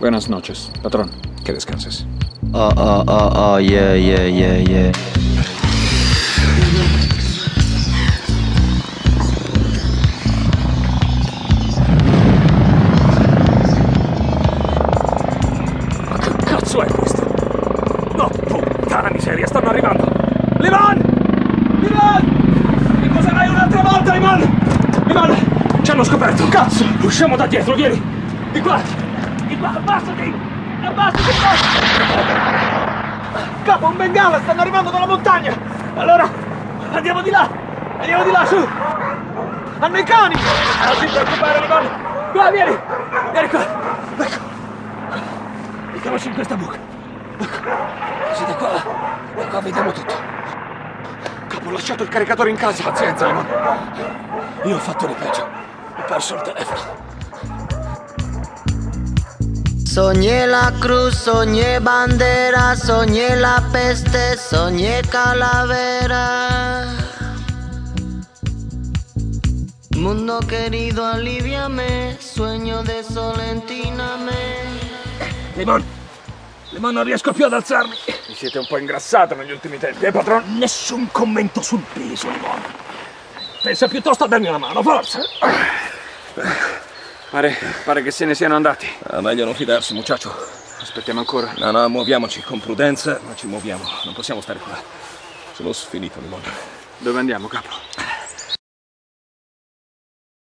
Buenas noches, patrón. Que descanses. Oh, oh, oh, oh, yeah, yeah, yeah, yeah. Ma che cazzo è questo? No, puttana miseria, stanno arrivando! Liman! Liman! Riposerai un'altra volta, Liman! Liman! Ci hanno scoperto! Cazzo! Usciamo da dietro, vieni! Di qua! Di qua, abbassati! Abbassati! Capo, un bengala, stanno arrivando dalla montagna! Allora, andiamo di là! Andiamo di là, su! Hanno i cani! Non ti preoccupare, Liman! Qua, vieni! Vieni qua! Ecco! Mettiamoci in questa buca. Ecco. Così da qua. Da qua vediamo tutto. Capo, ho lasciato il caricatore in casa. Pazienza, Lemon. Io ho fatto di peggio. Ho perso il telefono. Soñé la cruz, soñé bandera, soñé la peste, soñé calavera. Mundo querido, aliviame, sueño de solentíname. Lemon. Lemon, non riesco più ad alzarmi. Vi siete un po' ingrassato negli ultimi tempi, eh, patron? Nessun commento sul peso, Lemon. Pensa piuttosto a darmi una mano, forza. Pare, pare che se ne siano andati. Ah, meglio non fidarsi, muchacho. Aspettiamo ancora. No, no, muoviamoci con prudenza, ma ci muoviamo. Non possiamo stare qua. Sono sfinito, Limone. Dove andiamo, capo?